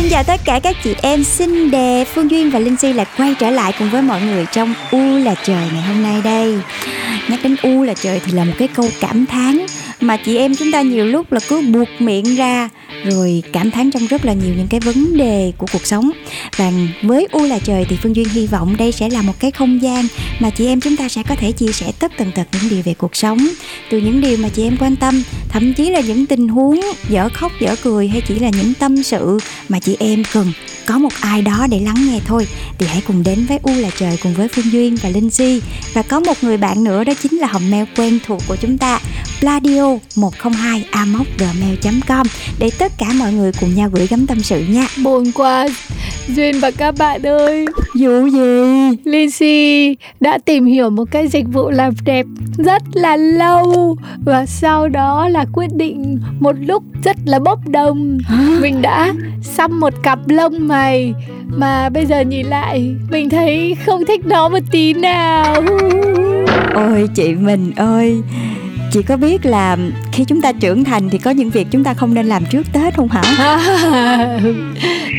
Xin chào tất cả các chị em xinh đẹp Phương Duyên và Linh Si lại quay trở lại cùng với mọi người trong U là trời ngày hôm nay đây. Nhắc đến U là trời thì là một cái câu cảm thán Mà chị em chúng ta nhiều lúc là cứ buộc miệng ra. Rồi cảm thán trong rất là nhiều những cái vấn đề của cuộc sống. Và với U là trời thì Phương Duyên hy vọng đây sẽ là một cái không gian Mà chị em chúng ta sẽ có thể chia sẻ tất tần tật những điều về cuộc sống. Từ những điều mà chị em quan tâm, Thậm chí là những tình huống, dở khóc, dở cười Hay chỉ là những tâm sự mà chị em cần có một ai đó để lắng nghe thôi, thì hãy cùng đến với U là trời cùng với Phương Duyên và Linh Si. Và có một người bạn nữa đó chính là hòm mèo quen thuộc của chúng ta pladio 102 gmail.com để tất cả mọi người cùng nhau gửi gắm tâm sự nha. Buồn quá Duyên và các bạn ơi. Vụ gì? Lizzy đã tìm hiểu một cái dịch vụ làm đẹp rất là lâu Và sau đó là quyết định một lúc rất là bốc đồng. Mình đã xăm một cặp lông mày Mà bây giờ nhìn lại mình thấy không thích nó một tí nào. Ôi chị mình ơi Chị có biết là khi chúng ta trưởng thành thì có những việc chúng ta không nên làm trước Tết không hả?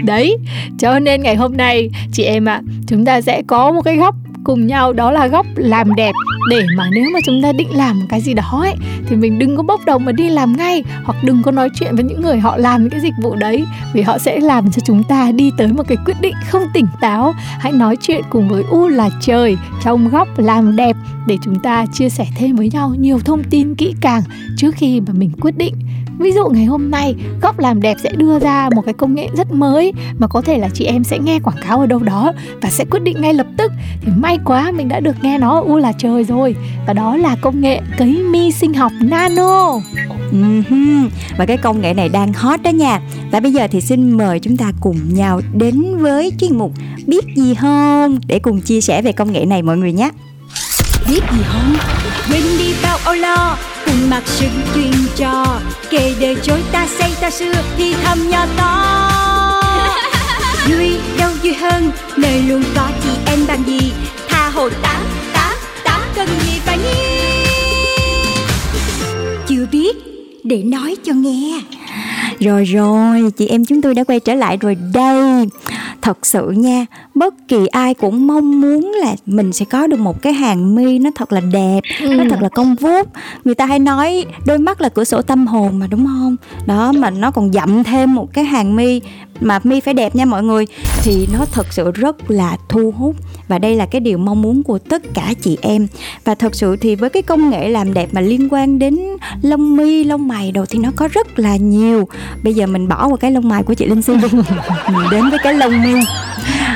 Đấy, cho nên ngày hôm nay chị em ạ, à, chúng ta sẽ có một cái góc cùng nhau đó là góc làm đẹp để mà nếu mà chúng ta định làm một cái gì đó ấy, thì mình đừng có bốc đồng mà đi làm ngay, hoặc đừng có nói chuyện với những người họ làm những cái dịch vụ đấy, vì họ sẽ làm cho chúng ta đi tới một cái quyết định không tỉnh táo. Hãy nói chuyện cùng với u là trời, trong góc làm đẹp, để chúng ta chia sẻ thêm với nhau nhiều thông tin kỹ càng trước khi mà mình quyết định. Ví dụ ngày hôm nay, góc làm đẹp sẽ đưa ra một cái công nghệ rất mới, mà có thể là chị em sẽ nghe quảng cáo ở đâu đó và sẽ quyết định ngay lập tức. Thì may quá mình đã được nghe nó, u là trời rồi và đó là công nghệ cấy mi sinh học nano. Uh-huh. và cái công nghệ này đang hot đó nha. Và bây giờ thì xin mời chúng ta cùng nhau đến với chuyên mục biết gì không? Để cùng chia sẻ về công nghệ này mọi người nhé. Biết gì không? Quên đi bao âu lo cùng mặc sự chuyên trò. Kể đời chối ta xây ta xưa thì thầm nhỏ to. Vui đâu vui hơn nơi luôn có chị em bằng gì? Tha hồ tám cần gì phải nhi chưa biết để nói cho nghe. Rồi rồi chị em chúng tôi đã quay trở lại rồi đây. Thật sự nha bất kỳ ai cũng mong muốn là mình sẽ có được một cái hàng mi nó thật là đẹp ừ. nó thật là công vuốt người ta hay nói đôi mắt là cửa sổ tâm hồn mà đúng không? Đó mà nó còn dặm thêm một cái hàng mi mà mi phải đẹp nha mọi người. Thì nó thật sự rất là thu hút và đây là cái điều mong muốn của tất cả chị em. Và thật sự thì với cái công nghệ làm đẹp mà liên quan đến lông mi, lông mày đồ thì nó có rất là nhiều. Bây giờ mình bỏ qua cái lông mày của chị linh si mình đến với cái lông mi.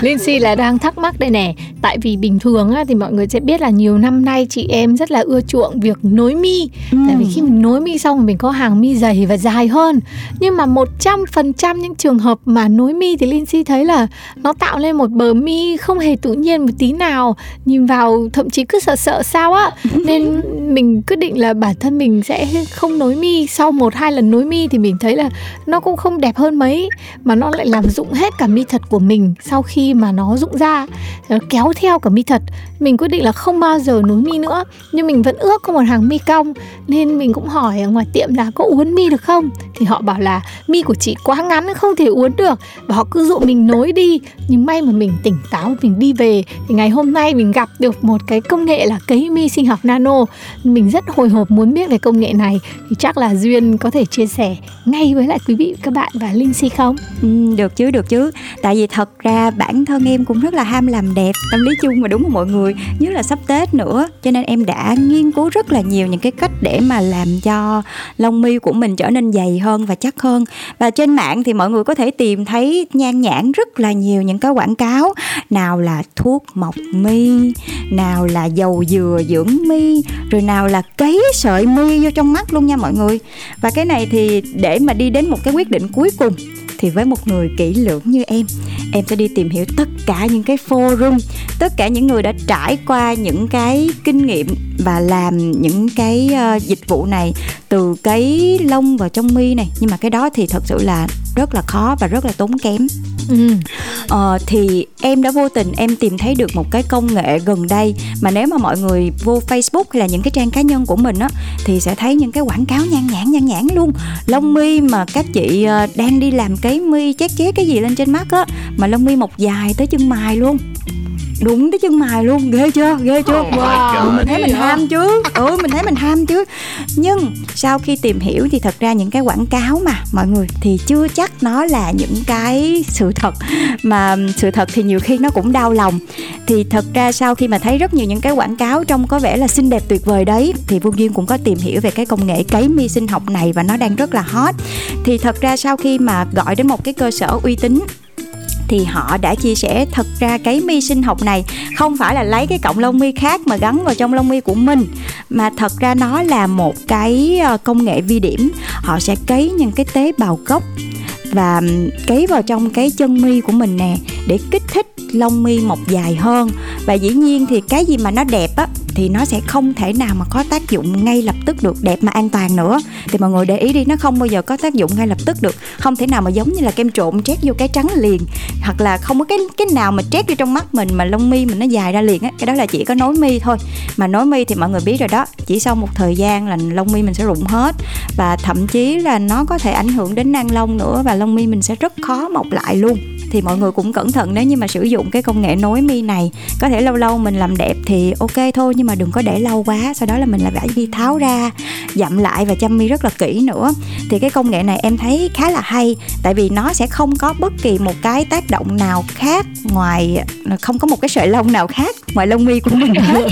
Lindsay là đang thắc mắc đây nè. Tại vì bình thường á, thì mọi người sẽ biết là nhiều năm nay chị em rất là ưa chuộng việc nối mi. Ừ. Tại vì khi mình nối mi xong mình có hàng mi dày và dài hơn. Nhưng mà 100% những trường hợp mà nối mi thì Lindsay thấy là nó tạo lên một bờ mi không hề tự nhiên một tí nào. Nhìn vào thậm chí cứ sợ sợ sao á. Nên mình quyết định là bản thân mình sẽ không nối mi. Sau một hai lần nối mi thì mình thấy là nó cũng không đẹp hơn mấy Mà nó lại làm dụng hết cả mi thật của mình. Sau khi mà nó rụng ra nó kéo theo cả mi thật. Mình quyết định là không bao giờ nối mi nữa nhưng mình vẫn ước có một hàng mi cong. Nên mình cũng hỏi ở ngoài tiệm là có uốn mi được không? Thì họ bảo là mi của chị quá ngắn không thể uốn được. Và họ cứ dụ mình nối đi. Nhưng may mà mình tỉnh táo mình đi về thì ngày hôm nay mình gặp được một cái công nghệ là cấy mi sinh học nano. Mình rất hồi hộp muốn biết về công nghệ này. Thì chắc là duyên có thể chia sẻ ngay với lại quý vị các bạn và linh si không? Ừ, được chứ được chứ. Tại vì thật ra bản thân em cũng rất là ham làm đẹp, tâm lý chung mà đúng không mọi người? Nhất là sắp tết nữa, cho nên em đã nghiên cứu rất là nhiều những cái cách để mà làm cho lông mi của mình trở nên dày hơn và chắc hơn. Và trên mạng thì mọi người có thể tìm thấy nhan nhản rất là nhiều những cái quảng cáo. Nào là thuốc mọc mi, nào là dầu dừa dưỡng mi, rồi nào là cấy sợi mi vô trong mắt luôn nha mọi người. Và cái này thì để mà đi đến một cái quyết định cuối cùng thì với một người kỹ lưỡng như em em sẽ đi tìm hiểu tất cả những cái forum tất cả những người đã trải qua những cái kinh nghiệm và làm những cái uh, dịch vụ này từ cái lông vào trong mi này. Nhưng mà cái đó thì thật sự là rất là khó và rất là tốn kém. Ừ. ờ, thì em đã vô tình em tìm thấy được một cái công nghệ gần đây mà nếu mà mọi người vô Facebook hay là những cái trang cá nhân của mình á thì sẽ thấy những cái quảng cáo nhan nhản nhan nhản luôn. Lông mi mà các chị ờ, đang đi làm cái mi chét chét cái gì lên trên mắt á mà lông mi mọc dài tới chân mày luôn. Đúng tới chân mày luôn ghê chưa? Ghê chưa? oh wow. mình thấy mình ham chứ? Ừ mình thấy mình ham chứ. Nhưng sau khi tìm hiểu thì thật ra những cái quảng cáo mà mọi người thì chưa chắc nó là những cái sự thật. Mà sự thật thì nhiều khi nó cũng đau lòng. Thì thật ra sau khi mà thấy rất nhiều những cái quảng cáo trông có vẻ là xinh đẹp tuyệt vời đấy thì Vương Duyên cũng có tìm hiểu về cái công nghệ cấy mi sinh học này và nó đang rất là hot. Thì thật ra sau khi mà gọi đến một cái cơ sở uy tín thì họ đã chia sẻ thật ra cái mi sinh học này không phải là lấy cái cọng lông mi khác mà gắn vào trong lông mi của mình, mà thật ra nó là một cái ờ, công nghệ vi điểm. Họ sẽ cấy những cái tế bào gốc và cấy vào trong cái chân mi của mình nè để kích thích lông mi mọc dài hơn. Và dĩ nhiên thì cái gì mà nó đẹp á thì nó sẽ không thể nào mà có tác dụng ngay lập tức được đẹp mà an toàn nữa. Thì mọi người để ý đi, nó không bao giờ có tác dụng ngay lập tức được. Không thể nào mà giống như là kem trộn trét vô cái trắng liền, hoặc là không có cái cái nào mà trét vô trong mắt mình mà lông mi mình nó dài ra liền á. Cái đó là chỉ có nối mi thôi. Mà nối mi thì mọi người biết rồi đó, chỉ sau một thời gian là lông mi mình sẽ rụng hết. Và thậm chí là nó có thể ảnh hưởng đến nang lông nữa và lông mi mình sẽ rất khó mọc lại luôn. Thì mọi người cũng cẩn thận, nếu như mà sử dụng cái công nghệ nối mi này, có thể lâu lâu mình làm đẹp thì ok thôi, nhưng nhưng mà đừng có để lâu quá sau đó là mình lại phải đi tháo ra dặm lại và chăm mi rất là kỹ nữa. Thì cái công nghệ này em thấy khá là hay tại vì nó sẽ không có bất kỳ một cái tác động nào khác ngoài không có một cái sợi lông nào khác ngoài lông mi của mình hết.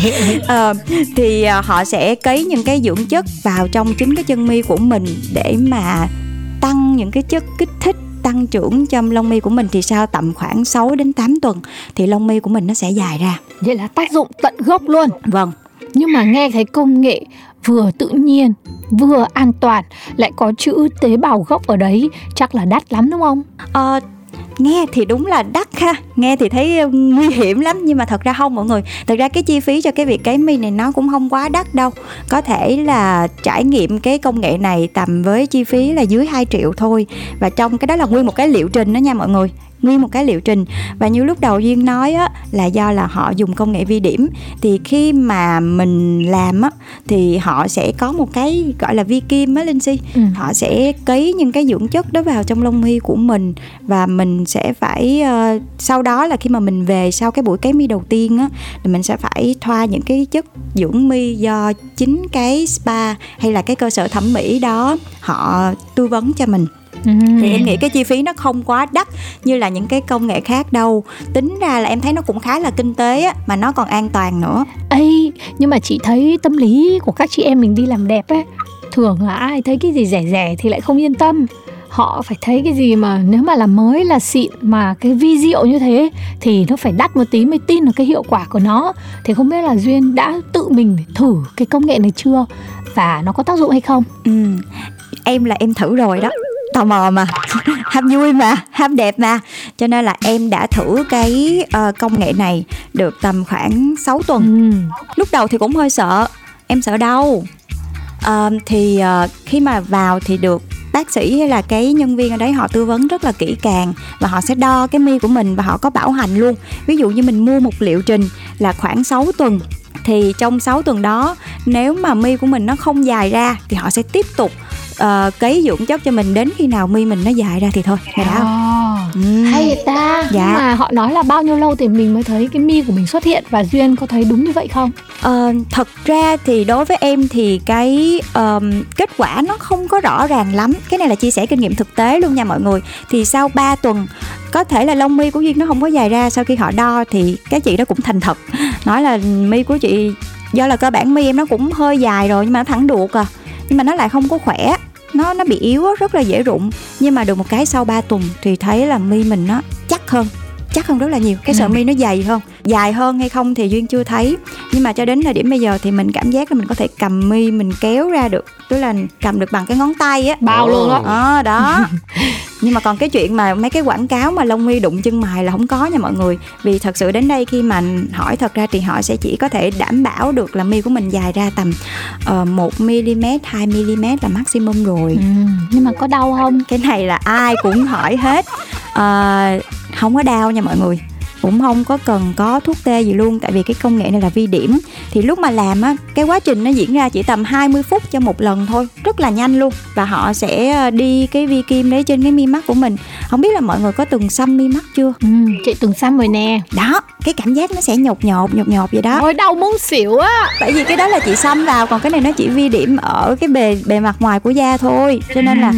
À, thì ờ, họ sẽ cấy những cái dưỡng chất vào trong chính cái chân mi của mình để mà tăng những cái chất kích thích tăng trưởng cho lông mi của mình thì sau tầm khoảng 6 đến 8 tuần thì lông mi của mình nó sẽ dài ra. Vậy là tác dụng tận gốc luôn. Vâng. Nhưng mà nghe thấy công nghệ vừa tự nhiên vừa an toàn lại có chữ tế bào gốc ở đấy chắc là đắt lắm đúng không? Ờ, nghe thì đúng là đắt ha. Nghe thì thấy nguy hiểm lắm, nhưng mà thật ra không mọi người. Thật ra cái chi phí cho cái việc cấy mi này nó cũng không quá đắt đâu. Có thể là trải nghiệm cái công nghệ này tầm với chi phí là dưới 2 triệu thôi. Và trong cái đó là nguyên một cái liệu trình đó nha mọi người nguyên một cái liệu trình và như lúc đầu duyên nói á là do là họ dùng công nghệ vi điểm thì khi mà mình làm á thì họ sẽ có một cái gọi là vi kim á linh si ừ. họ sẽ cấy những cái dưỡng chất đó vào trong lông mi của mình và mình sẽ phải uh, sau đó là khi mà mình về sau cái buổi cấy mi đầu tiên á thì mình sẽ phải thoa những cái chất dưỡng mi do chính cái spa hay là cái cơ sở thẩm mỹ đó họ tư vấn cho mình. Thì em nghĩ cái chi phí nó không quá đắt như là những cái công nghệ khác đâu. Tính ra là em thấy nó cũng khá là kinh tế á mà nó còn an toàn nữa. Ấy nhưng mà chị thấy tâm lý của các chị em mình đi làm đẹp ấy thường là ai thấy cái gì rẻ rẻ thì lại không yên tâm. Họ phải thấy cái gì mà nếu mà là mới là xịn mà cái vi diệu như thế thì nó phải đắt một tí mới tin được cái hiệu quả của nó. Thì không biết là duyên đã tự mình thử cái công nghệ này chưa? Và nó có tác dụng hay không? Ừ em là em thử rồi đó tò mò mà. Ham vui mà ham đẹp mà. Cho nên là em đã thử cái uh, công nghệ này được tầm khoảng 6 tuần. Ừ. lúc đầu thì cũng hơi sợ. Em sợ đau uh, thì uh, khi mà vào thì được bác sĩ hay là cái nhân viên ở đấy họ tư vấn rất là kỹ càng và họ sẽ đo cái mi của mình và họ có bảo hành luôn. Ví dụ như mình mua một liệu trình là khoảng 6 tuần thì trong 6 tuần đó nếu mà mi của mình nó không dài ra thì họ sẽ tiếp tục uh, cấy dưỡng chất cho mình đến khi nào mi mình nó dài ra thì thôi. Nghe đã không? Ừ. hay vậy ta. Dạ. Nhưng mà họ nói là bao nhiêu lâu thì mình mới thấy cái mi của mình xuất hiện? Và duyên có thấy đúng như vậy không? Uh, thật ra thì đối với em thì cái um, kết quả nó không có rõ ràng lắm. Cái này là chia sẻ kinh nghiệm thực tế luôn nha mọi người. Thì sau 3 tuần có thể là lông mi của duyên nó không có dài ra sau khi họ đo thì cái chị đó cũng thành thật. Nói là mi của chị do là cơ bản mi em nó cũng hơi dài rồi nhưng mà nó thẳng đuột à. Nhưng mà nó lại không có khỏe nó nó bị yếu rất là dễ rụng. Nhưng mà được một cái sau 3 tuần thì thấy là mi mình nó chắc hơn chắc hơn rất là nhiều. Cái sợi ừ. mi nó dày hơn. Dài hơn hay không thì duyên chưa thấy. Nhưng mà cho đến thời điểm bây giờ thì mình cảm giác là mình có thể cầm mi mình kéo ra được. Tức là cầm được bằng cái ngón tay á. Bao luôn đó à, đó. Nhưng mà còn cái chuyện mà mấy cái quảng cáo mà lông mi đụng chân mày là không có nha mọi người. Vì thật sự đến đây khi mà hỏi thật ra thì họ sẽ chỉ có thể đảm bảo được là mi của mình dài ra tầm uh, 1 mm 2 mm là maximum rồi. Ừ. nhưng mà có đau không? Cái này là ai cũng hỏi hết. Uh, không có đau nha mọi người. Cũng không có cần có thuốc tê gì luôn tại vì cái công nghệ này là vi điểm. Thì lúc mà làm á cái quá trình nó diễn ra chỉ tầm 20 phút cho một lần thôi. Rất là nhanh luôn. Và họ sẽ ờ, đi cái vi kim đấy trên cái mi mắt của mình. Không biết là mọi người có từng xăm mi mắt chưa? Ừ, chị từng xăm rồi nè. Đó cái cảm giác nó sẽ nhột nhột nhột nhột vậy đó. Ôi đau muốn xỉu á. Tại vì cái đó là chị xăm vào còn cái này nó chỉ vi điểm ở cái bề bề mặt ngoài của da thôi. Cho nên là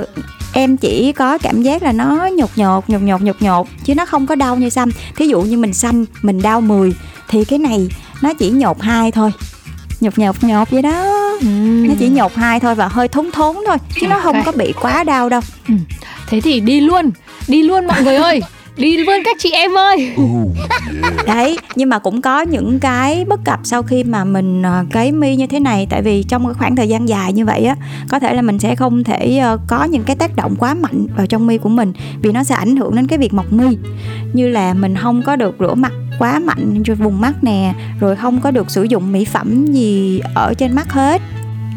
uh, em chỉ có cảm giác là nó nhột nhột nhột nhột nhột nhột chứ nó không có đau như xăm. Thí dụ như mình xăm mình đau 10 thì cái này nó chỉ nhột hai thôi. Nhột nhột nhột vậy đó. Ừ. nó chỉ nhột hai thôi và hơi thốn thốn thôi chứ nó không có bị quá đau đâu. Ừ. thế thì đi luôn đi luôn mọi người ơi đi luôn các chị em ơi. Đấy nhưng mà cũng có những cái bất cập sau khi mà mình ờ, cấy mi như thế này. Tại vì trong cái khoảng thời gian dài như vậy á có thể là mình sẽ không thể ờ, có những cái tác động quá mạnh vào trong mi của mình vì nó sẽ ảnh hưởng đến cái việc mọc mi. Như là mình không có được rửa mặt quá mạnh cho vùng mắt nè rồi không có được sử dụng mỹ phẩm gì ở trên mắt hết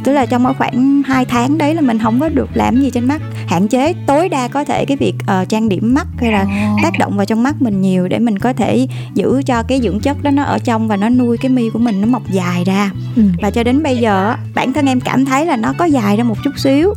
tức là trong khoảng 2 tháng đấy là mình không có được làm gì trên mắt. Hạn chế tối đa có thể cái việc uh, trang điểm mắt hay là tác động vào trong mắt mình nhiều để mình có thể giữ cho cái dưỡng chất đó nó ở trong và nó nuôi cái mi của mình nó mọc dài ra. Ừ. và cho đến bây giờ bản thân em cảm thấy là nó có dài ra một chút xíu.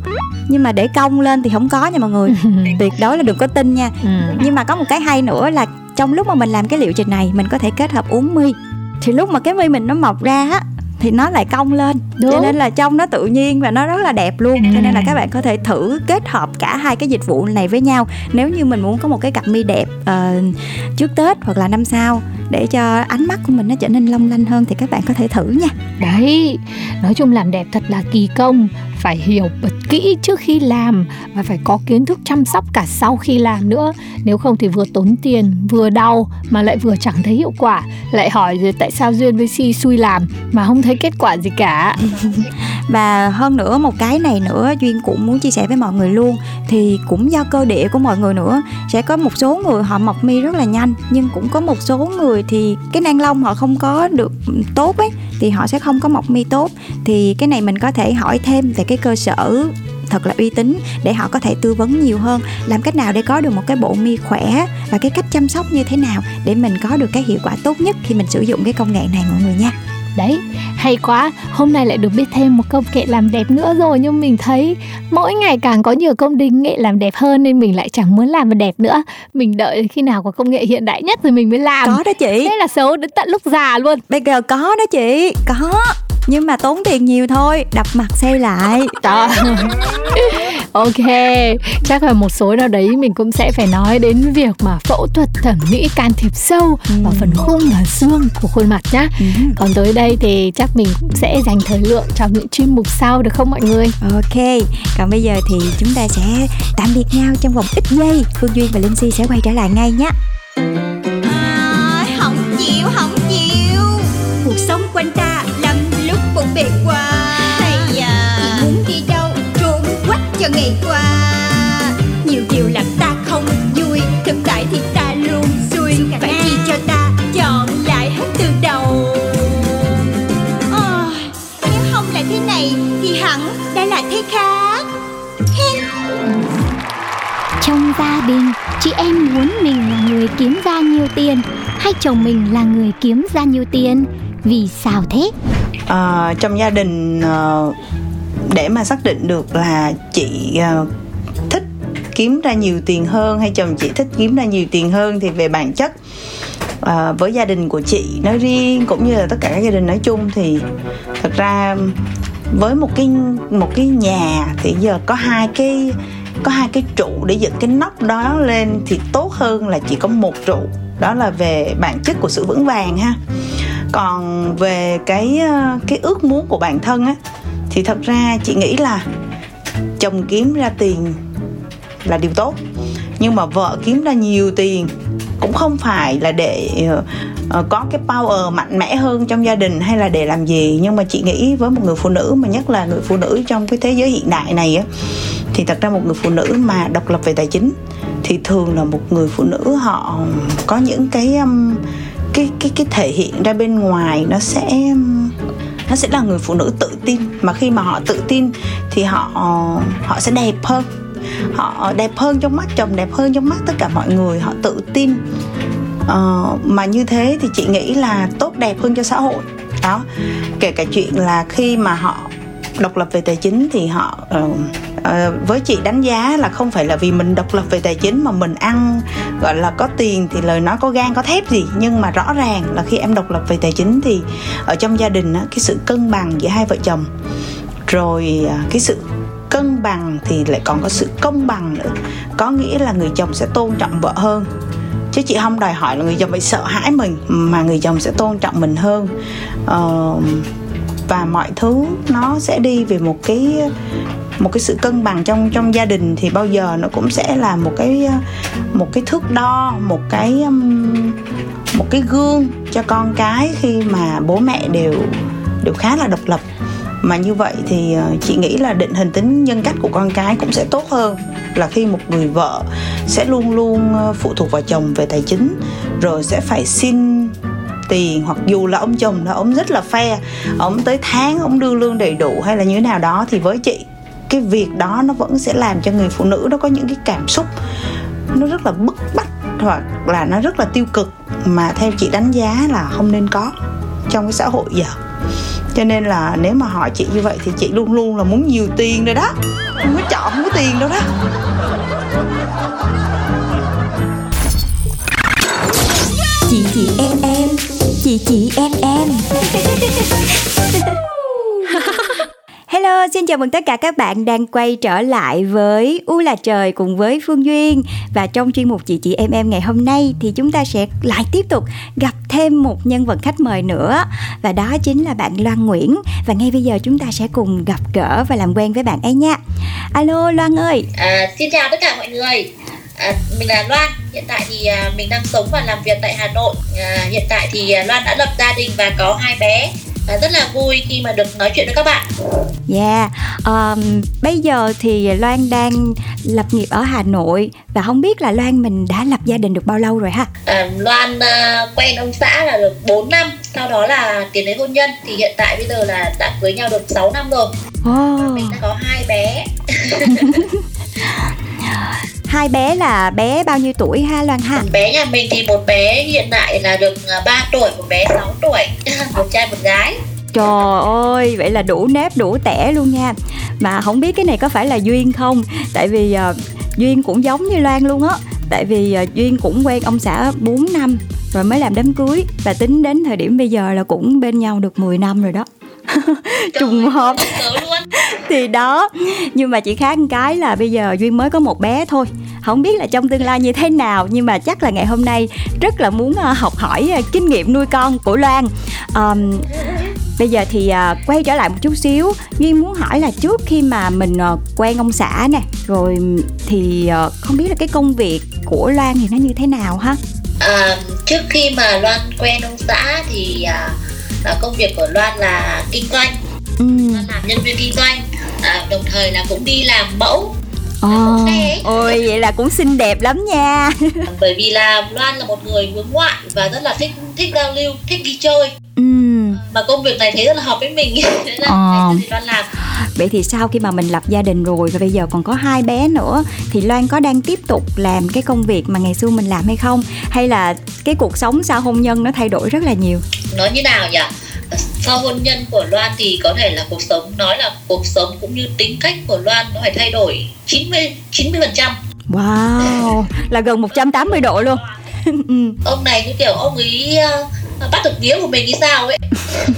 Nhưng mà để cong lên thì không có nha mọi người. Tuyệt đối là đừng có tin nha. Ừ. nhưng mà có một cái hay nữa là trong lúc mà mình làm cái liệu trình này mình có thể kết hợp uống mi. Thì lúc mà cái mi mình nó mọc ra á thì nó lại cong lên. Đúng. cho nên là trông nó tự nhiên và nó rất là đẹp luôn. Cho nên là các bạn có thể thử kết hợp cả hai cái dịch vụ này với nhau. Nếu như mình muốn có một cái cặp mi đẹp uh, trước tết hoặc là năm sau để cho ánh mắt của mình nó trở nên long lanh hơn thì các bạn có thể thử nha. Đấy nói chung làm đẹp thật là kỳ công phải hiểu bật kỹ trước khi làm và phải có kiến thức chăm sóc cả sau khi làm nữa. Nếu không thì vừa tốn tiền, vừa đau mà lại vừa chẳng thấy hiệu quả. Lại hỏi rồi tại sao duyên với si xui làm mà không thấy kết quả gì cả. và hơn nữa, một cái này nữa, duyên cũng muốn chia sẻ với mọi người luôn. Thì cũng do cơ địa của mọi người nữa. Sẽ có một số người họ mọc mi rất là nhanh, nhưng cũng có một số người thì cái nang lông họ không có được tốt ấy, thì họ sẽ không có mọc mi tốt. Thì cái này mình có thể hỏi thêm về cái cơ sở thật là uy tín để họ có thể tư vấn nhiều hơn. Làm cách nào để có được một cái bộ mi khỏe và cái cách chăm sóc như thế nào để mình có được cái hiệu quả tốt nhất khi mình sử dụng cái công nghệ này, mọi người nha đấy hay quá. Hôm nay lại được biết thêm một công nghệ làm đẹp nữa rồi nhưng mình thấy mỗi ngày càng có nhiều công đình nghệ làm đẹp hơn nên mình lại chẳng muốn làm mà đẹp nữa. Mình đợi khi nào có công nghệ hiện đại nhất rồi mình mới làm. Có đó chị. Thế là xấu đến tận lúc già luôn. Bây giờ có đó chị có nhưng mà tốn tiền nhiều thôi đập mặt xây lại. Trời. Ok chắc là một số nào đấy mình cũng sẽ phải nói đến việc mà phẫu thuật thẩm mỹ can thiệp sâu ừ. vào phần khung và xương của khuôn mặt nhá. Ừ. còn tới đây thì chắc mình cũng sẽ dành thời lượng cho những chuyên mục sau được không mọi người? Ok còn bây giờ thì chúng ta sẽ tạm biệt nhau trong vòng ít giây. Phương duyên và linh si sẽ quay trở lại ngay nhé đình chị em muốn mình là người kiếm ra nhiều tiền hay chồng mình là người kiếm ra nhiều tiền? Vì sao thế? À, trong gia đình ờ, để mà xác định được là chị ờ, thích kiếm ra nhiều tiền hơn hay chồng chị thích kiếm ra nhiều tiền hơn thì về bản chất à, với gia đình của chị nói riêng cũng như là tất cả các gia đình nói chung thì thật ra với một cái một cái nhà thì giờ có hai cái có hai cái trụ để dựng cái nóc đó lên thì tốt hơn là chỉ có một trụ. Đó là về bản chất của sự vững vàng ha. Còn về cái ờ, cái ước muốn của bản thân á, thì thật ra chị nghĩ là chồng kiếm ra tiền là điều tốt. Nhưng mà vợ kiếm ra nhiều tiền cũng không phải là để ờ, ờ, có cái power mạnh mẽ hơn trong gia đình hay là để làm gì. Nhưng mà chị nghĩ với một người phụ nữ, mà nhất là người phụ nữ trong cái thế giới hiện đại này á thì thật ra một người phụ nữ mà độc lập về tài chính thì thường là một người phụ nữ họ có những cái um, cái cái cái thể hiện ra bên ngoài nó sẽ um, nó sẽ là người phụ nữ tự tin. Mà khi mà họ tự tin thì họ họ sẽ đẹp hơn. Họ đẹp hơn trong mắt chồng đẹp hơn trong mắt tất cả mọi người họ tự tin. Uh, mà như thế thì chị nghĩ là tốt đẹp hơn cho xã hội. Đó kể cả chuyện là khi mà họ độc lập về tài chính thì họ uh, uh, với chị đánh giá là không phải là vì mình độc lập về tài chính mà mình ăn gọi là có tiền thì lời nói có gan có thép gì. Nhưng mà rõ ràng là khi em độc lập về tài chính thì ở trong gia đình á, cái sự cân bằng giữa hai vợ chồng rồi uh, cái sự cân bằng thì lại còn có sự công bằng nữa. Có nghĩa là người chồng sẽ tôn trọng vợ hơn. Chứ chị không đòi hỏi là người chồng phải sợ hãi mình mà người chồng sẽ tôn trọng mình hơn. Uh, và mọi thứ nó sẽ đi về một cái một cái sự cân bằng trong trong gia đình, thì bao giờ nó cũng sẽ là một cái một cái thước đo, một cái um, một cái gương cho con cái khi mà bố mẹ đều đều khá là độc lập. Mà như vậy thì ờ, chị nghĩ là định hình tính nhân cách của con cái cũng sẽ tốt hơn là khi một người vợ sẽ luôn luôn ờ, phụ thuộc vào chồng về tài chính, rồi sẽ phải xin tiền hoặc dù là ông chồng là ông rất là phe ông tới tháng ông đưa lương đầy đủ hay là như thế nào đó thì với chị, cái việc đó nó vẫn sẽ làm cho người phụ nữ nó có những cái cảm xúc nó rất là bức bách hoặc là nó rất là tiêu cực mà theo chị đánh giá là không nên có trong cái xã hội giờ. Cho nên là nếu mà hỏi chị như vậy thì chị luôn luôn là muốn nhiều tiền rồi đó, không có chọn, không có tiền đâu đó. Chị chị em em chị chị em em. Hello, xin chào mừng tất cả các bạn đang quay trở lại với U là trời cùng với Phương Duyên. Và trong chuyên mục Chị Chị Em Em ngày hôm nay thì chúng ta sẽ lại tiếp tục gặp thêm một nhân vật khách mời nữa. Và đó chính là bạn Loan Nguyễn. Và ngay bây giờ chúng ta sẽ cùng gặp gỡ và làm quen với bạn ấy nha. Alo Loan ơi. À, Xin chào tất cả mọi người À, mình là Loan, hiện tại thì à, mình đang sống và làm việc tại Hà Nội. À, hiện tại thì à, Loan đã lập gia đình và có hai bé và rất là vui khi mà được nói chuyện với các bạn. Yeah, um, bây giờ thì Loan đang lập nghiệp ở Hà Nội và không biết là Loan mình đã lập gia đình được bao lâu rồi ha? À, Loan uh, quen ông xã là được 4 năm, sau đó là tiến đến hôn nhân thì hiện tại bây giờ là đã cưới nhau được 6 năm rồi. Oh. Và mình đã có hai bé. hai bé là bé bao nhiêu tuổi ha Loan ha? Bé nhà mình thì một bé hiện tại là được 3 à, tuổi, một bé 6 tuổi, một trai một gái. Trời ơi, vậy là đủ nếp đủ tẻ luôn nha. Mà không biết cái này có phải là Duyên không? Tại vì uh, Duyên cũng giống như Loan luôn á. Tại vì uh, Duyên cũng quen ông xã 4 năm Rồi mới làm đám cưới. Và tính đến thời điểm bây giờ là cũng bên nhau được 10 năm rồi đó. Trùng hợp thì đó nhưng mà chỉ khác một cái là bây giờ duyên mới có một bé thôi. Không biết là trong tương lai như thế nào nhưng mà chắc là ngày hôm nay rất là muốn ờ, học hỏi ờ, kinh nghiệm nuôi con của loan. Um, bây giờ thì uh, quay trở lại một chút xíu. Duyên muốn hỏi là trước khi mà mình uh, quen ông xã nè rồi thì uh, không biết là cái công việc của loan thì nó như thế nào ha? À, trước khi mà loan quen ông xã thì uh, à, công việc của Loan là kinh doanh ừ. Làm nhân viên kinh doanh à, đồng thời là cũng đi làm mẫu oh, ôi vậy là cũng xinh đẹp lắm nha Bởi vì là Loan là một người hướng ngoại và rất là thích thích giao lưu, thích đi chơi ừ. Mà công việc này thấy rất là hợp với mình Thế là thì Loan làm Vậy thì sau khi mà mình lập gia đình rồi và bây giờ còn có hai bé nữa Thì Loan có đang tiếp tục làm cái công việc mà ngày xưa mình làm hay không? Hay là cái cuộc sống sau hôn nhân nó thay đổi rất là nhiều? Nói như nào nhỉ? Sau hôn nhân của Loan thì có thể là cuộc sống nói là cuộc sống cũng như tính cách của Loan nó phải thay đổi 90 90 phần trăm. Wow, là gần 180 độ luôn. ông này như kiểu ông ấy uh, bắt được vía của mình như sao ấy.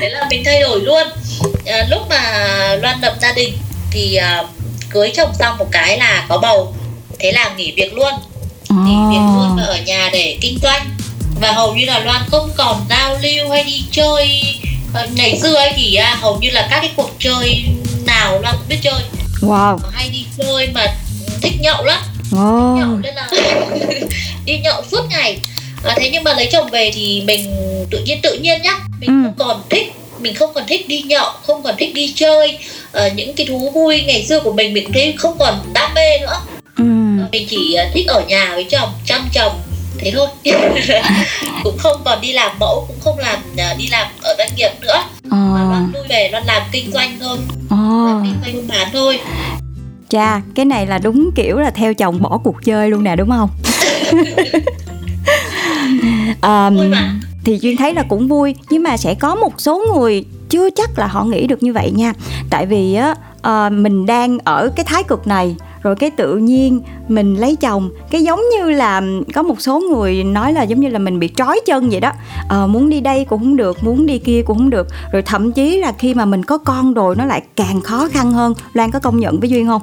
Thế là mình thay đổi luôn. À, lúc mà Loan lập gia đình thì uh, cưới chồng xong một cái là có bầu, thế là nghỉ việc luôn. Nghỉ việc luôn và ở nhà để kinh doanh và hầu như là Loan không còn giao lưu hay đi chơi. Ờ, ngày xưa ấy thì à, hầu như là các cái cuộc chơi nào Loan cũng biết chơi. Wow. Hay đi chơi mà thích nhậu lắm. Wow. nhậu nên là đi nhậu suốt ngày. À, thế nhưng mà lấy chồng về thì mình tự nhiên tự nhiên nhá. Mình ừ. không còn thích mình không còn thích đi nhậu không còn thích đi chơi. Uh, những cái thú vui ngày xưa của mình mình thấy không còn đam mê nữa. Ừ. mình chỉ uh, thích ở nhà với chồng chăm chồng thế thôi cũng không còn đi làm mẫu cũng không làm uh, đi làm ở doanh nghiệp nữa ờ. mà lui về loan làm kinh doanh thôi ờ. làm kinh doanh buôn bán thôi Chà, cái này là đúng kiểu là theo chồng bỏ cuộc chơi luôn nè đúng không? um, thì duyên thấy là cũng vui nhưng mà sẽ có một số người chưa chắc là họ nghĩ được như vậy nha tại vì á uh, mình đang ở cái thái cực này rồi cái tự nhiên mình lấy chồng cái giống như là có một số người nói là giống như là mình bị trói chân vậy đó. À, muốn đi đây cũng không được muốn đi kia cũng không được. Rồi thậm chí là khi mà mình có con rồi nó lại càng khó khăn hơn. Loan có công nhận với duyên không?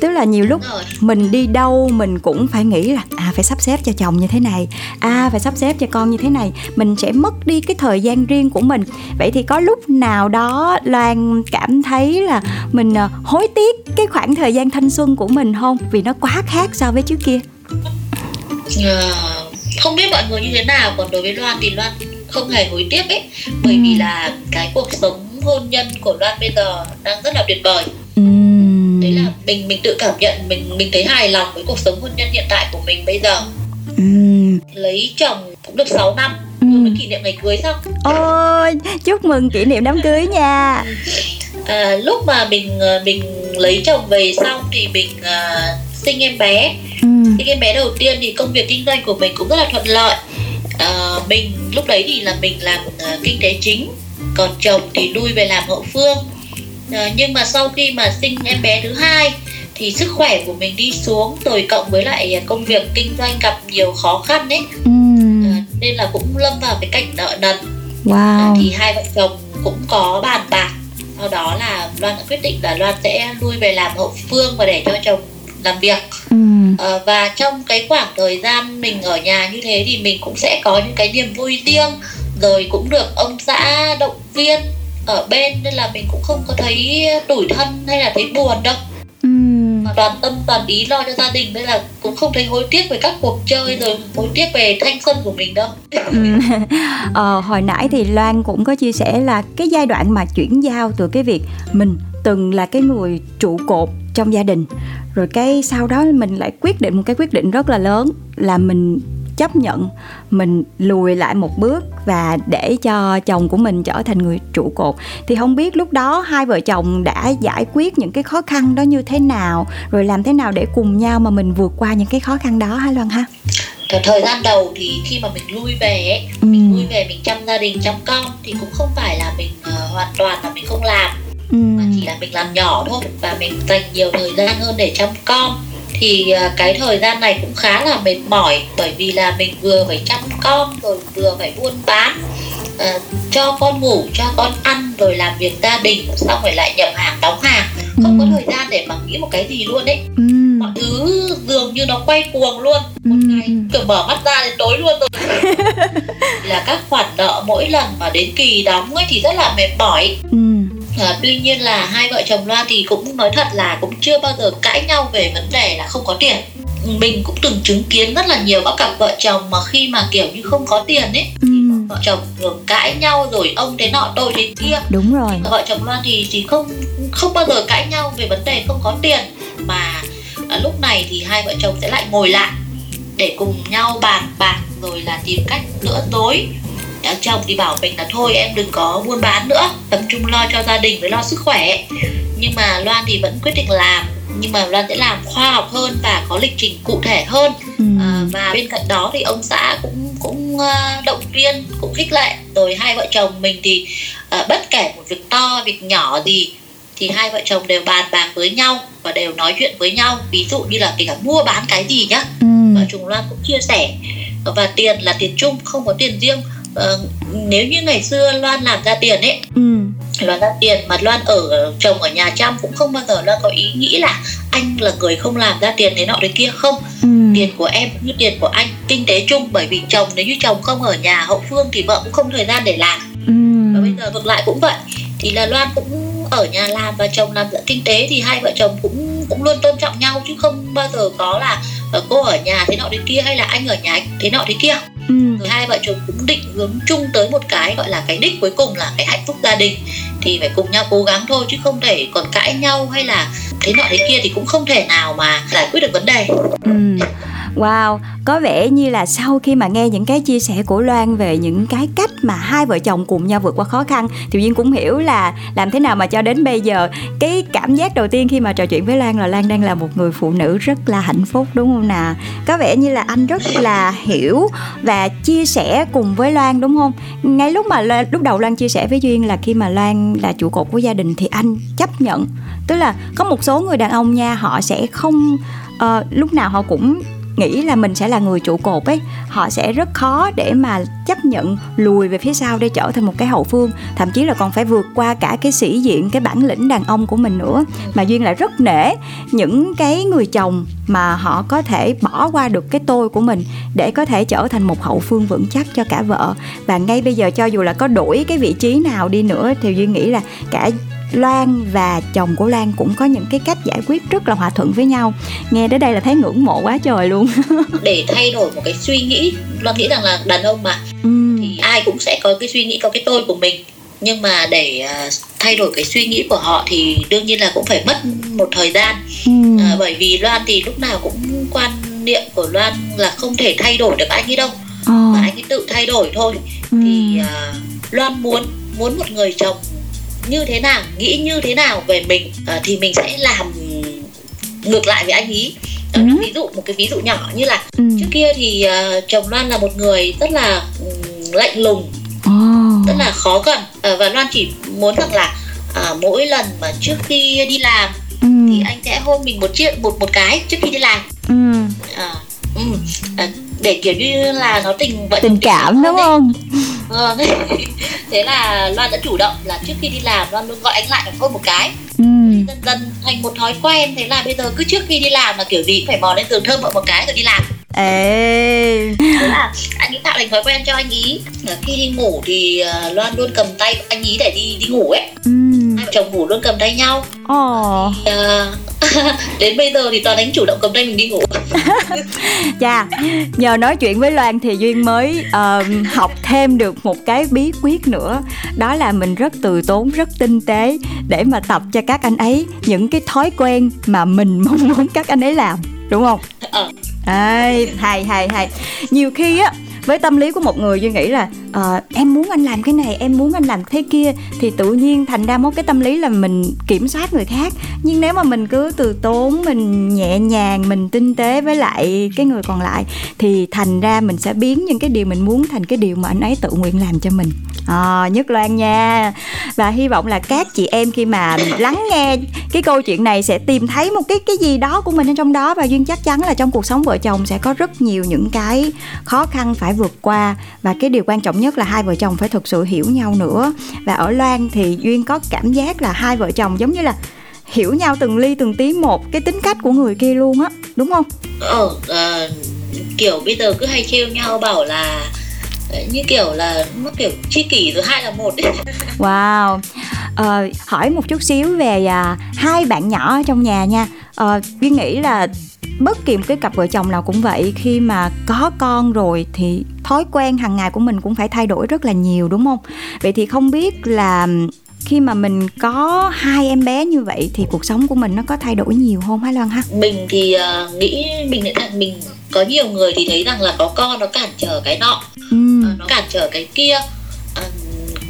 Tức là nhiều lúc mình đi đâu mình cũng phải nghĩ là à phải sắp xếp cho chồng như thế này à phải sắp xếp cho con như thế này. Mình sẽ mất đi cái thời gian riêng của mình. Vậy thì có lúc nào đó loan cảm thấy là mình à, hối tiếc cái khoảng thời gian thanh xuân của mình không? Vì nó quá khác so với trước kia. Ờ, không biết mọi người như thế nào. Còn đối với loan thì loan không hề hối tiếc ấy. Bởi vì là cái cuộc sống hôn nhân của loan bây giờ đang rất là tuyệt vời mình mình tự cảm nhận mình mình thấy hài lòng với cuộc sống hôn nhân hiện tại của mình bây giờ. Ừm. lấy chồng cũng được 6 năm. Ừ. vừa mới kỷ niệm ngày cưới xong. Ôi chúc mừng kỷ niệm đám cưới nha. À, lúc mà mình ờ, mình lấy chồng về xong thì mình ờ, sinh em bé. Ừm. sinh em bé đầu tiên thì công việc kinh doanh của mình cũng rất là thuận lợi. À, mình lúc đấy thì là mình làm ờ, kinh tế chính. Còn chồng thì lui về làm hậu phương nhưng mà sau khi mà sinh em bé thứ hai thì sức khỏe của mình đi xuống rồi cộng với lại công việc kinh doanh gặp nhiều khó khăn ấy. Ừm. à, nên là cũng lâm vào cái cảnh nợ nần. À, wow thì hai vợ chồng cũng có bàn bạc. Sau đó là loan đã quyết định là loan sẽ lui về làm hậu phương và để cho chồng làm việc. Ờ, và trong cái khoảng thời gian mình ở nhà như thế thì mình cũng sẽ có những cái niềm vui riêng rồi cũng được ông xã động viên ở bên nên là mình cũng không có thấy tủi thân hay là thấy buồn đâu Ừm. mà toàn tâm toàn ý lo cho gia đình nên là cũng không thấy hối tiếc về các cuộc chơi rồi hối tiếc về thanh xuân của mình đâu Ừm. ờ, hồi nãy thì Loan cũng có chia sẻ là cái giai đoạn mà chuyển giao từ cái việc mình từng là cái người trụ cột trong gia đình rồi cái sau đó mình lại quyết định một cái quyết định rất là lớn là mình chấp nhận mình lùi lại một bước và để cho chồng của mình trở thành người trụ cột thì không biết lúc đó hai vợ chồng đã giải quyết những cái khó khăn đó như thế nào rồi làm thế nào để cùng nhau mà mình vượt qua những cái khó khăn đó hả Loan ha? Cái thời gian đầu thì khi mà mình lui về ấy, Ừ. mình lui về mình chăm gia đình chăm con thì cũng không phải là mình ờ, hoàn toàn là mình không làm Ừ. mà chỉ là mình làm nhỏ thôi và mình dành nhiều thời gian hơn để chăm con thì à, cái thời gian này cũng khá là mệt mỏi bởi vì là mình vừa phải chăm con rồi vừa phải buôn bán à, cho con ngủ cho con ăn rồi làm việc gia đình xong rồi lại nhập hàng đóng hàng không có Ừ. thời gian để mà nghĩ một cái gì luôn ấy Ừ. mọi thứ dường như nó quay cuồng luôn một Ừ. ngày kiểu mở mắt ra đến tối luôn rồi là các khoản nợ mỗi lần mà đến kỳ đóng ấy thì rất là mệt mỏi Ừ. À, tuy nhiên là hai vợ chồng Loan thì cũng nói thật là cũng chưa bao giờ cãi nhau về vấn đề là không có tiền mình cũng từng chứng kiến rất là nhiều các cặp vợ chồng mà khi mà kiểu như không có tiền ấy Ừ. vợ chồng thường cãi nhau rồi ông thế nọ tôi thế kia Đúng rồi. vợ chồng Loan thì thì không không bao giờ cãi nhau về vấn đề không có tiền mà à, lúc này thì hai vợ chồng sẽ lại ngồi lại để cùng nhau bàn bạc rồi là tìm cách nữa tối à, chồng thì bảo mình là thôi em đừng có buôn bán nữa tập trung lo cho gia đình với lo sức khỏe. Nhưng mà Loan thì vẫn quyết định làm nhưng mà Loan sẽ làm khoa học hơn và có lịch trình cụ thể hơn. Ừ. À, và bên cạnh đó thì ông xã cũng cũng à, động viên cũng khích lệ. Rồi hai vợ chồng mình thì à, bất kể một việc to việc nhỏ gì thì hai vợ chồng đều bàn bạc với nhau và đều nói chuyện với nhau. Ví dụ như là kể cả mua bán cái gì nhá. Ừ. vợ chồng Loan cũng chia sẻ. Và tiền là tiền chung không có tiền riêng Ờ, nếu như ngày xưa Loan làm ra tiền ấy Ừ. Loan ra tiền mà Loan ở chồng ở nhà chăm cũng không bao giờ Loan có ý nghĩ là anh là người không làm ra tiền thế nọ thế kia không Ừ. tiền của em cũng như tiền của anh kinh tế chung bởi vì chồng nếu như chồng không ở nhà hậu phương thì vợ cũng không thời gian để làm và bây Ừ. giờ ngược lại cũng vậy thì là Loan cũng ở nhà làm và chồng làm kinh tế thì hai vợ chồng cũng cũng luôn tôn trọng nhau chứ không bao giờ có là ờ, cô ở nhà thế nọ thế kia hay là anh ở nhà thế nọ thế kia ừ. rồi hai vợ chồng cũng định hướng chung tới một cái gọi là cái đích cuối cùng là cái hạnh phúc gia đình thì phải cùng nhau cố gắng thôi chứ không thể còn cãi nhau hay là thế nọ thế kia thì cũng không thể nào mà giải quyết được vấn đề ừ. Wow, có vẻ như là sau khi mà nghe những cái chia sẻ của Loan về những cái cách mà hai vợ chồng cùng nhau vượt qua khó khăn thì Duyên cũng hiểu là làm thế nào mà cho đến bây giờ cái cảm giác đầu tiên khi mà trò chuyện với Loan là Loan đang là một người phụ nữ rất là hạnh phúc đúng không nào? Có vẻ như là anh rất là hiểu và chia sẻ cùng với Loan đúng không? Ngay lúc mà Loan, lúc đầu Loan chia sẻ với Duyên là khi mà Loan là trụ cột của gia đình thì anh chấp nhận tức là có một số người đàn ông nha họ sẽ không uh, lúc nào họ cũng nghĩ là mình sẽ là người trụ cột ấy. Họ sẽ rất khó để mà chấp nhận lùi về phía sau để trở thành một cái hậu phương. Thậm chí là còn phải vượt qua cả cái sĩ diện, cái bản lĩnh đàn ông của mình nữa. Mà duyên lại rất nể những cái người chồng mà họ có thể bỏ qua được cái tôi của mình để có thể trở thành một hậu phương vững chắc cho cả vợ. Và ngay bây giờ cho dù là có đổi cái vị trí nào đi nữa, thì duyên nghĩ là cả Loan và chồng của Loan cũng có những cái cách giải quyết rất là hòa thuận với nhau nghe đến đây là thấy ngưỡng mộ quá trời luôn để thay đổi một cái suy nghĩ Loan nghĩ rằng là đàn ông mà ừ. thì ai cũng sẽ có cái suy nghĩ có cái tôi của mình nhưng mà để uh, thay đổi cái suy nghĩ của họ thì đương nhiên là cũng phải mất một thời gian ừ. uh, bởi vì Loan thì lúc nào cũng quan niệm của Loan là không thể thay đổi được anh ấy đâu ờ. mà anh ấy tự thay đổi thôi ừ. thì uh, Loan muốn muốn một người chồng như thế nào nghĩ như thế nào về mình uh, thì mình sẽ làm ngược lại với anh ý Ừ. ví dụ một cái ví dụ nhỏ như là Ừ. trước kia thì uh, chồng Loan là một người rất là um, lạnh lùng Ồ. rất là khó gần uh, và Loan chỉ muốn rằng là uh, mỗi lần mà trước khi đi làm ừ. thì anh sẽ hôn mình một chiếc một một cái trước khi đi làm ừ. à, ừ, à, để kiểu như là nó tình vợ tình cảm đúng ấy. không Vâng. thế là Loan đã chủ động là trước khi đi làm Loan luôn gọi anh lại hôn một cái ừ. dần dần thành một thói quen thế là bây giờ cứ trước khi đi làm là kiểu gì cũng phải mò lên giường thơm vợ một cái rồi đi làm ê thế là anh ấy tạo thành thói quen cho anh ý khi đi ngủ thì ờ, Loan luôn cầm tay anh ý để đi đi ngủ ấy ừ. Chồng ngủ luôn cầm tay nhau. Ồ. Ờ, đến bây giờ thì toàn anh chủ động cầm tay mình đi ngủ. Chà, nhờ nói chuyện với Loan thì Duyên mới uh, học thêm được một cái bí quyết nữa. Đó là mình rất từ tốn, rất tinh tế Để mà tập cho các anh ấy những cái thói quen mà mình mong muốn các anh ấy làm Đúng không? ờ. Ê, hay hay hay. Nhiều khi á với tâm lý của một người Duy nghĩ là à, em muốn anh làm cái này em muốn anh làm thế kia. Thì tự nhiên thành ra một cái tâm lý là mình kiểm soát người khác. Nhưng nếu mà mình cứ từ tốn mình nhẹ nhàng mình tinh tế với lại cái người còn lại thì thành ra mình sẽ biến những cái điều mình muốn thành cái điều mà anh ấy tự nguyện làm cho mình. À, nhất loan nha. Và hy vọng là các chị em khi mà lắng nghe cái câu chuyện này sẽ tìm thấy một cái cái gì đó của mình ở trong đó. Và duyên chắc chắn là trong cuộc sống vợ chồng sẽ có rất nhiều những cái khó khăn phải vượt qua. Và cái điều quan trọng nhất là hai vợ chồng phải thực sự hiểu nhau nữa và ở loan thì duyên có cảm giác là hai vợ chồng giống như là hiểu nhau từng ly từng tí một cái tính cách của người kia luôn á đúng không ờ ờ, kiểu bây giờ cứ hay trêu nhau bảo là ờ, như kiểu là nó kiểu chi kỷ rồi hai là một ấy. Wow. Ờ, hỏi một chút xíu về à, hai bạn nhỏ ở trong nhà nha. Ờ, Duyên nghĩ là bất kỳ một cái cặp vợ chồng nào cũng vậy khi mà có con rồi thì thói quen hàng ngày của mình cũng phải thay đổi rất là nhiều đúng không? Vậy thì không biết là khi mà mình có hai em bé như vậy thì cuộc sống của mình nó có thay đổi nhiều không hả Loan ha? mình thì ờ, nghĩ mình nghĩ rằng mình có nhiều người thì thấy rằng là có con nó cản trở cái nọ ờ, nó cản trở cái kia ờ,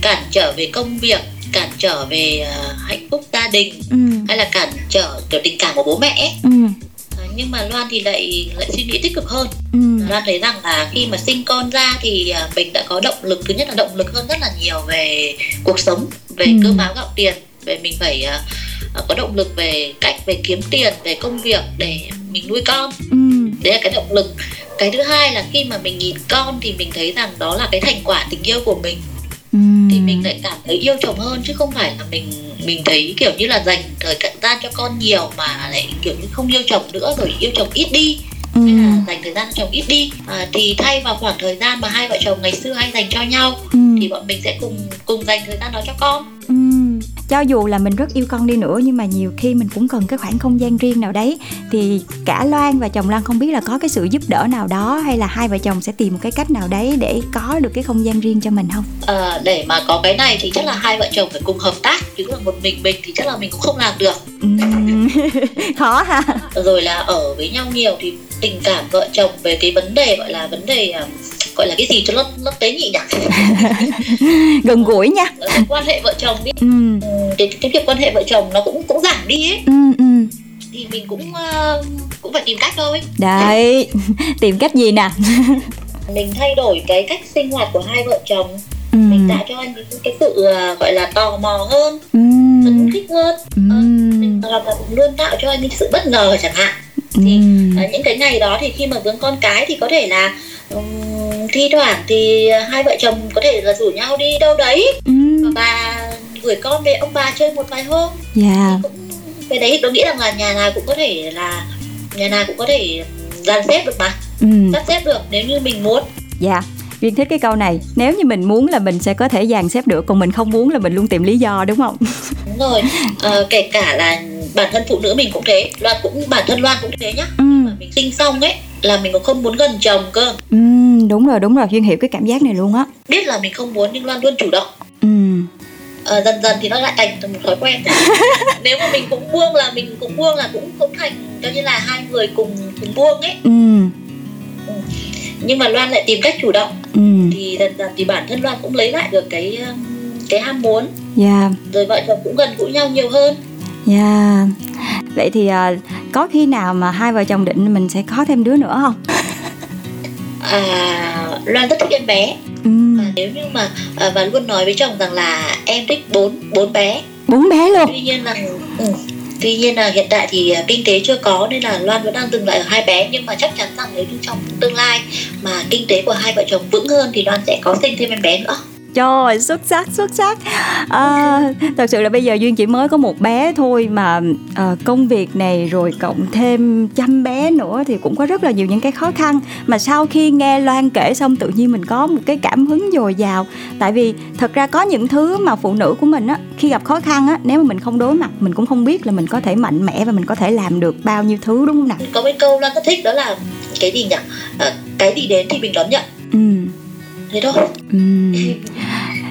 cản trở về công việc cản trở về ờ, hạnh phúc gia đình Ừ. hay là cản trở kiểu tình cảm của bố mẹ ấy. Nhưng mà Loan thì lại lại suy nghĩ tích cực hơn Ừ. Loan thấy rằng là khi mà sinh con ra thì à, mình đã có động lực thứ nhất là động lực hơn rất là nhiều về cuộc sống về Ừ. cơm áo gạo tiền về mình phải à, có động lực về cách về kiếm tiền về công việc để mình nuôi con Ừ. đấy là cái động lực cái thứ hai là khi mà mình nhìn con thì mình thấy rằng đó là cái thành quả tình yêu của mình Ừ. mình lại cảm thấy yêu chồng hơn chứ không phải là mình mình thấy kiểu như là dành thời gian cho con nhiều mà lại kiểu như không yêu chồng nữa rồi yêu chồng ít đi Ừ. hay là dành thời gian cho chồng ít đi à, thì thay vào khoảng thời gian mà hai vợ chồng ngày xưa hay dành cho nhau Ừ. thì bọn mình sẽ cùng cùng dành thời gian đó cho con Ừ. cho dù là mình rất yêu con đi nữa nhưng mà nhiều khi mình cũng cần cái khoảng không gian riêng nào đấy. Thì cả loan và chồng loan không biết là có cái sự giúp đỡ nào đó hay là hai vợ chồng sẽ tìm một cái cách nào đấy để có được cái không gian riêng cho mình không? À, để mà có cái này thì chắc là hai vợ chồng phải cùng hợp tác. Chứ là một mình mình thì chắc là mình cũng không làm được. Khó ha. Rồi là ở với nhau nhiều thì tình cảm vợ chồng về cái vấn đề gọi là vấn đề uh, gọi là cái gì cho nó nó tế nhị nhỉ? Gần gũi nha. Cái quan hệ vợ chồng đi. Ừ. cái cái việc quan hệ vợ chồng nó cũng cũng giảm đi ấy. Ừ, ừ. thì mình cũng uh, cũng phải tìm cách thôi. Đấy. Tìm cách gì nè? Mình thay đổi cái cách sinh hoạt của hai vợ chồng. Ừ. mình tạo cho anh cái sự uh, gọi là tò mò hơn. Ừ. phấn khích hơn. Ừ. mình hoặc là luôn tạo cho anh những sự bất ngờ chẳng hạn. Thì uh, những cái ngày đó thì khi mà vướng con cái thì có thể là um, thi thoảng thì hai vợ chồng có thể là rủ nhau đi đâu đấy ừ. và gửi con về ông bà chơi một vài hôm yeah. Dạ. cũng cái đấy tôi nghĩ rằng là nhà nào cũng có thể là nhà nào cũng có thể dàn xếp được mà ừ. sắp xếp được nếu như mình muốn dạ yeah. Duyên thích cái câu này Nếu như mình muốn là mình sẽ có thể dàn xếp được Còn mình không muốn là mình luôn tìm lý do đúng không? Đúng rồi à, Kể cả là bản thân phụ nữ mình cũng thế. Loan cũng bản thân Loan cũng thế nhá. Ừ. Mà mình sinh xong ấy là mình cũng không muốn gần chồng cơ. Ừ, đúng rồi đúng rồi. Duyên hiểu cái cảm giác này luôn á. Biết là mình không muốn nhưng loan luôn chủ động. Ừ. À, dần dần thì nó lại thành một thói quen. Nếu mà mình cũng buông là mình cũng buông là cũng cũng thành cho như là hai người cùng cùng buông ấy. Ừ. ừ. nhưng mà loan lại tìm cách chủ động. Ừ. thì dần dần thì bản thân loan cũng lấy lại được cái um, cái ham muốn. Yeah. rồi vợ chồng cũng gần gũi nhau nhiều hơn yeah vậy thì uh, có khi nào mà hai vợ chồng định mình sẽ có thêm đứa nữa không? À loan rất thích em bé. Ừ. và nếu như mà và luôn nói với chồng rằng là em thích bốn bốn bé. Bốn bé luôn? Tuy nhiên là ừ, tuy nhiên là hiện tại thì à, kinh tế chưa có nên là loan vẫn đang dừng lại ở hai bé. Nhưng mà chắc chắn rằng nếu như trong tương lai mà kinh tế của hai vợ chồng vững hơn thì loan sẽ có sinh thêm em bé nữa Trời xuất sắc xuất sắc. À, Thật sự là bây giờ Duyên chỉ mới có một bé thôi Mà à, công việc này rồi cộng thêm chăm bé nữa Thì cũng có rất là nhiều những cái khó khăn. Mà sau khi nghe Loan kể xong tự nhiên mình có một cái cảm hứng dồi dào. Tại vì thật ra có những thứ mà phụ nữ của mình á Khi gặp khó khăn á Nếu mà mình không đối mặt Mình cũng không biết là mình có thể mạnh mẽ Và mình có thể làm được bao nhiêu thứ đúng không nào? Có cái câu Loan rất thích đó là Cái gì nhỉ? À, Cái gì đến thì mình đón nhận. Ừ thế thôi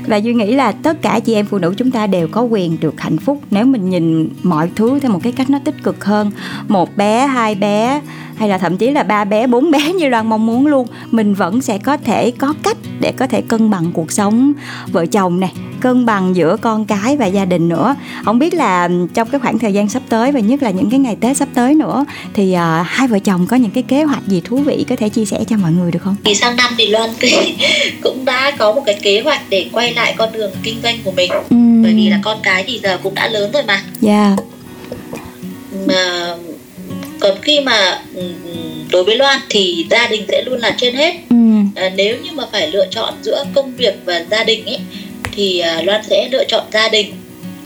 và duy nghĩ là tất cả chị em phụ nữ chúng ta đều có quyền được hạnh phúc nếu mình nhìn mọi thứ theo một cái cách nó tích cực hơn. Một bé, hai bé hay là thậm chí là ba bé bốn bé như loan mong muốn luôn. Mình vẫn sẽ có thể có cách để có thể cân bằng cuộc sống. Vợ chồng này cân bằng giữa con cái và gia đình nữa. Không biết là trong cái khoảng thời gian sắp tới và nhất là những cái ngày tết sắp tới nữa thì uh, hai vợ chồng có những cái kế hoạch gì thú vị có thể chia sẻ cho mọi người được không? Thì sang năm thì loan cũng đã có một cái kế hoạch để quay lại con đường kinh doanh của mình. Ừ. bởi vì là con cái thì giờ cũng đã lớn rồi mà. Dạ. Yeah. mà còn khi mà ừ, đối với loan thì gia đình sẽ luôn là trên hết ừ. à, nếu như mà phải lựa chọn giữa công việc và gia đình ấy thì à, loan sẽ lựa chọn gia đình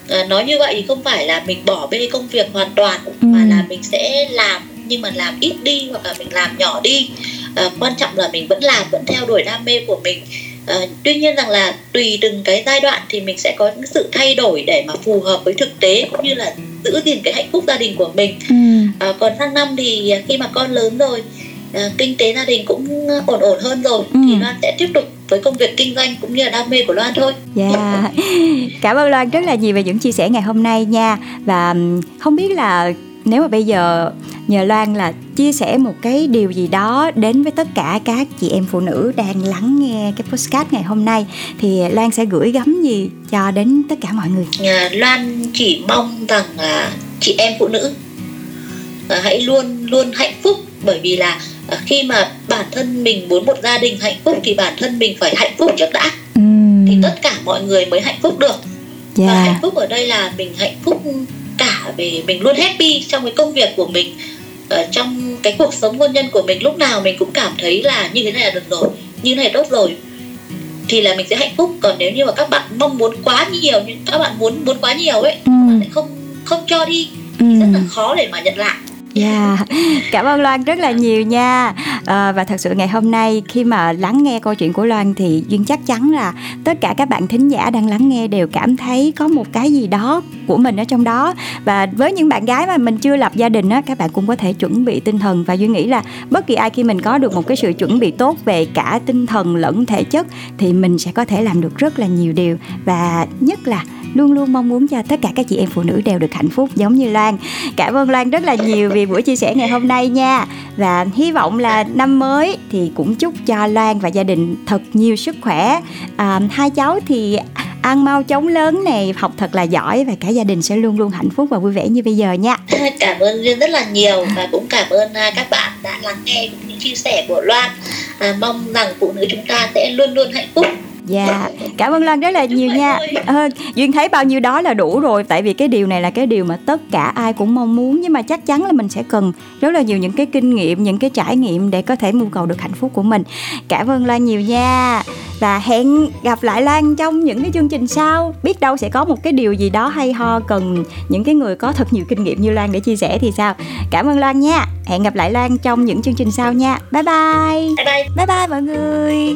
à, nói như vậy thì không phải là mình bỏ bê công việc hoàn toàn ừ. mà là mình sẽ làm nhưng mà làm ít đi hoặc là mình làm nhỏ đi à, quan trọng là mình vẫn làm vẫn theo đuổi đam mê của mình à, tuy nhiên rằng là tùy từng cái giai đoạn thì mình sẽ có những sự thay đổi để mà phù hợp với thực tế cũng như là giữ gìn cái hạnh phúc gia đình của mình ừ. à, còn sang năm thì khi mà con lớn rồi à, kinh tế gia đình cũng ổn ổn hơn rồi ừ. thì loan sẽ tiếp tục với công việc kinh doanh cũng như là đam mê của Loan thôi. Dạ. Yeah. Cảm ơn Loan rất là nhiều về những chia sẻ ngày hôm nay nha. Và không biết là nếu mà bây giờ nhờ Loan là chia sẻ một cái điều gì đó đến với tất cả các chị em phụ nữ đang lắng nghe cái podcast ngày hôm nay thì Loan sẽ gửi gắm gì cho đến tất cả mọi người. À, Loan chỉ mong rằng là chị em phụ nữ à, hãy luôn luôn hạnh phúc bởi vì là à, khi mà bản thân mình muốn một gia đình hạnh phúc thì bản thân mình phải hạnh phúc trước đã ừ. thì tất cả mọi người mới hạnh phúc được yeah. và hạnh phúc ở đây là mình hạnh phúc cả về mình luôn happy trong cái công việc của mình ở trong cái cuộc sống hôn nhân của mình lúc nào mình cũng cảm thấy là như thế này là được rồi như thế này tốt rồi thì là mình sẽ hạnh phúc còn nếu như mà các bạn mong muốn quá nhiều nhưng các bạn muốn muốn quá nhiều ấy ừ. các bạn lại không không cho đi thì ừ. rất là khó để mà nhận lại Dạ, yeah. cảm ơn Loan rất là nhiều nha. À, và thật sự ngày hôm nay khi mà lắng nghe câu chuyện của Loan thì duyên chắc chắn là tất cả các bạn thính giả đang lắng nghe đều cảm thấy có một cái gì đó của mình ở trong đó. Và với những bạn gái mà mình chưa lập gia đình á các bạn cũng có thể chuẩn bị tinh thần. Và duyên nghĩ là bất kỳ ai khi mình có được một cái sự chuẩn bị tốt về cả tinh thần lẫn thể chất thì mình sẽ có thể làm được rất là nhiều điều. Và nhất là luôn luôn mong muốn cho tất cả các chị em phụ nữ đều được hạnh phúc giống như Loan. Cảm ơn Loan rất là nhiều vì buổi chia sẻ ngày hôm nay nha. Và hy vọng là năm mới thì cũng chúc cho Loan và gia đình thật nhiều sức khỏe. À, hai cháu thì ăn mau chóng lớn này học thật là giỏi và cả gia đình sẽ luôn luôn hạnh phúc và vui vẻ như bây giờ nha cảm ơn duyên rất là nhiều và cũng cảm ơn à, các bạn đã lắng nghe những chia sẻ của loan à, mong rằng phụ nữ chúng ta sẽ luôn luôn hạnh phúc Dạ, cảm ơn Loan rất là nhiều nha. À, Duyên thấy bao nhiêu đó là đủ rồi tại vì cái điều này là cái điều mà tất cả ai cũng mong muốn nhưng mà chắc chắn là mình sẽ cần rất là nhiều những cái kinh nghiệm, những cái trải nghiệm để có thể mưu cầu được hạnh phúc của mình. Cảm ơn Loan nhiều nha. Và hẹn gặp lại Loan trong những cái chương trình sau. Biết đâu sẽ có một cái điều gì đó hay ho cần những cái người có thật nhiều kinh nghiệm như Loan để chia sẻ thì sao. Cảm ơn Loan nha. Hẹn gặp lại Loan trong những chương trình sau nha. Bye bye. Bye bye. Bye bye mọi người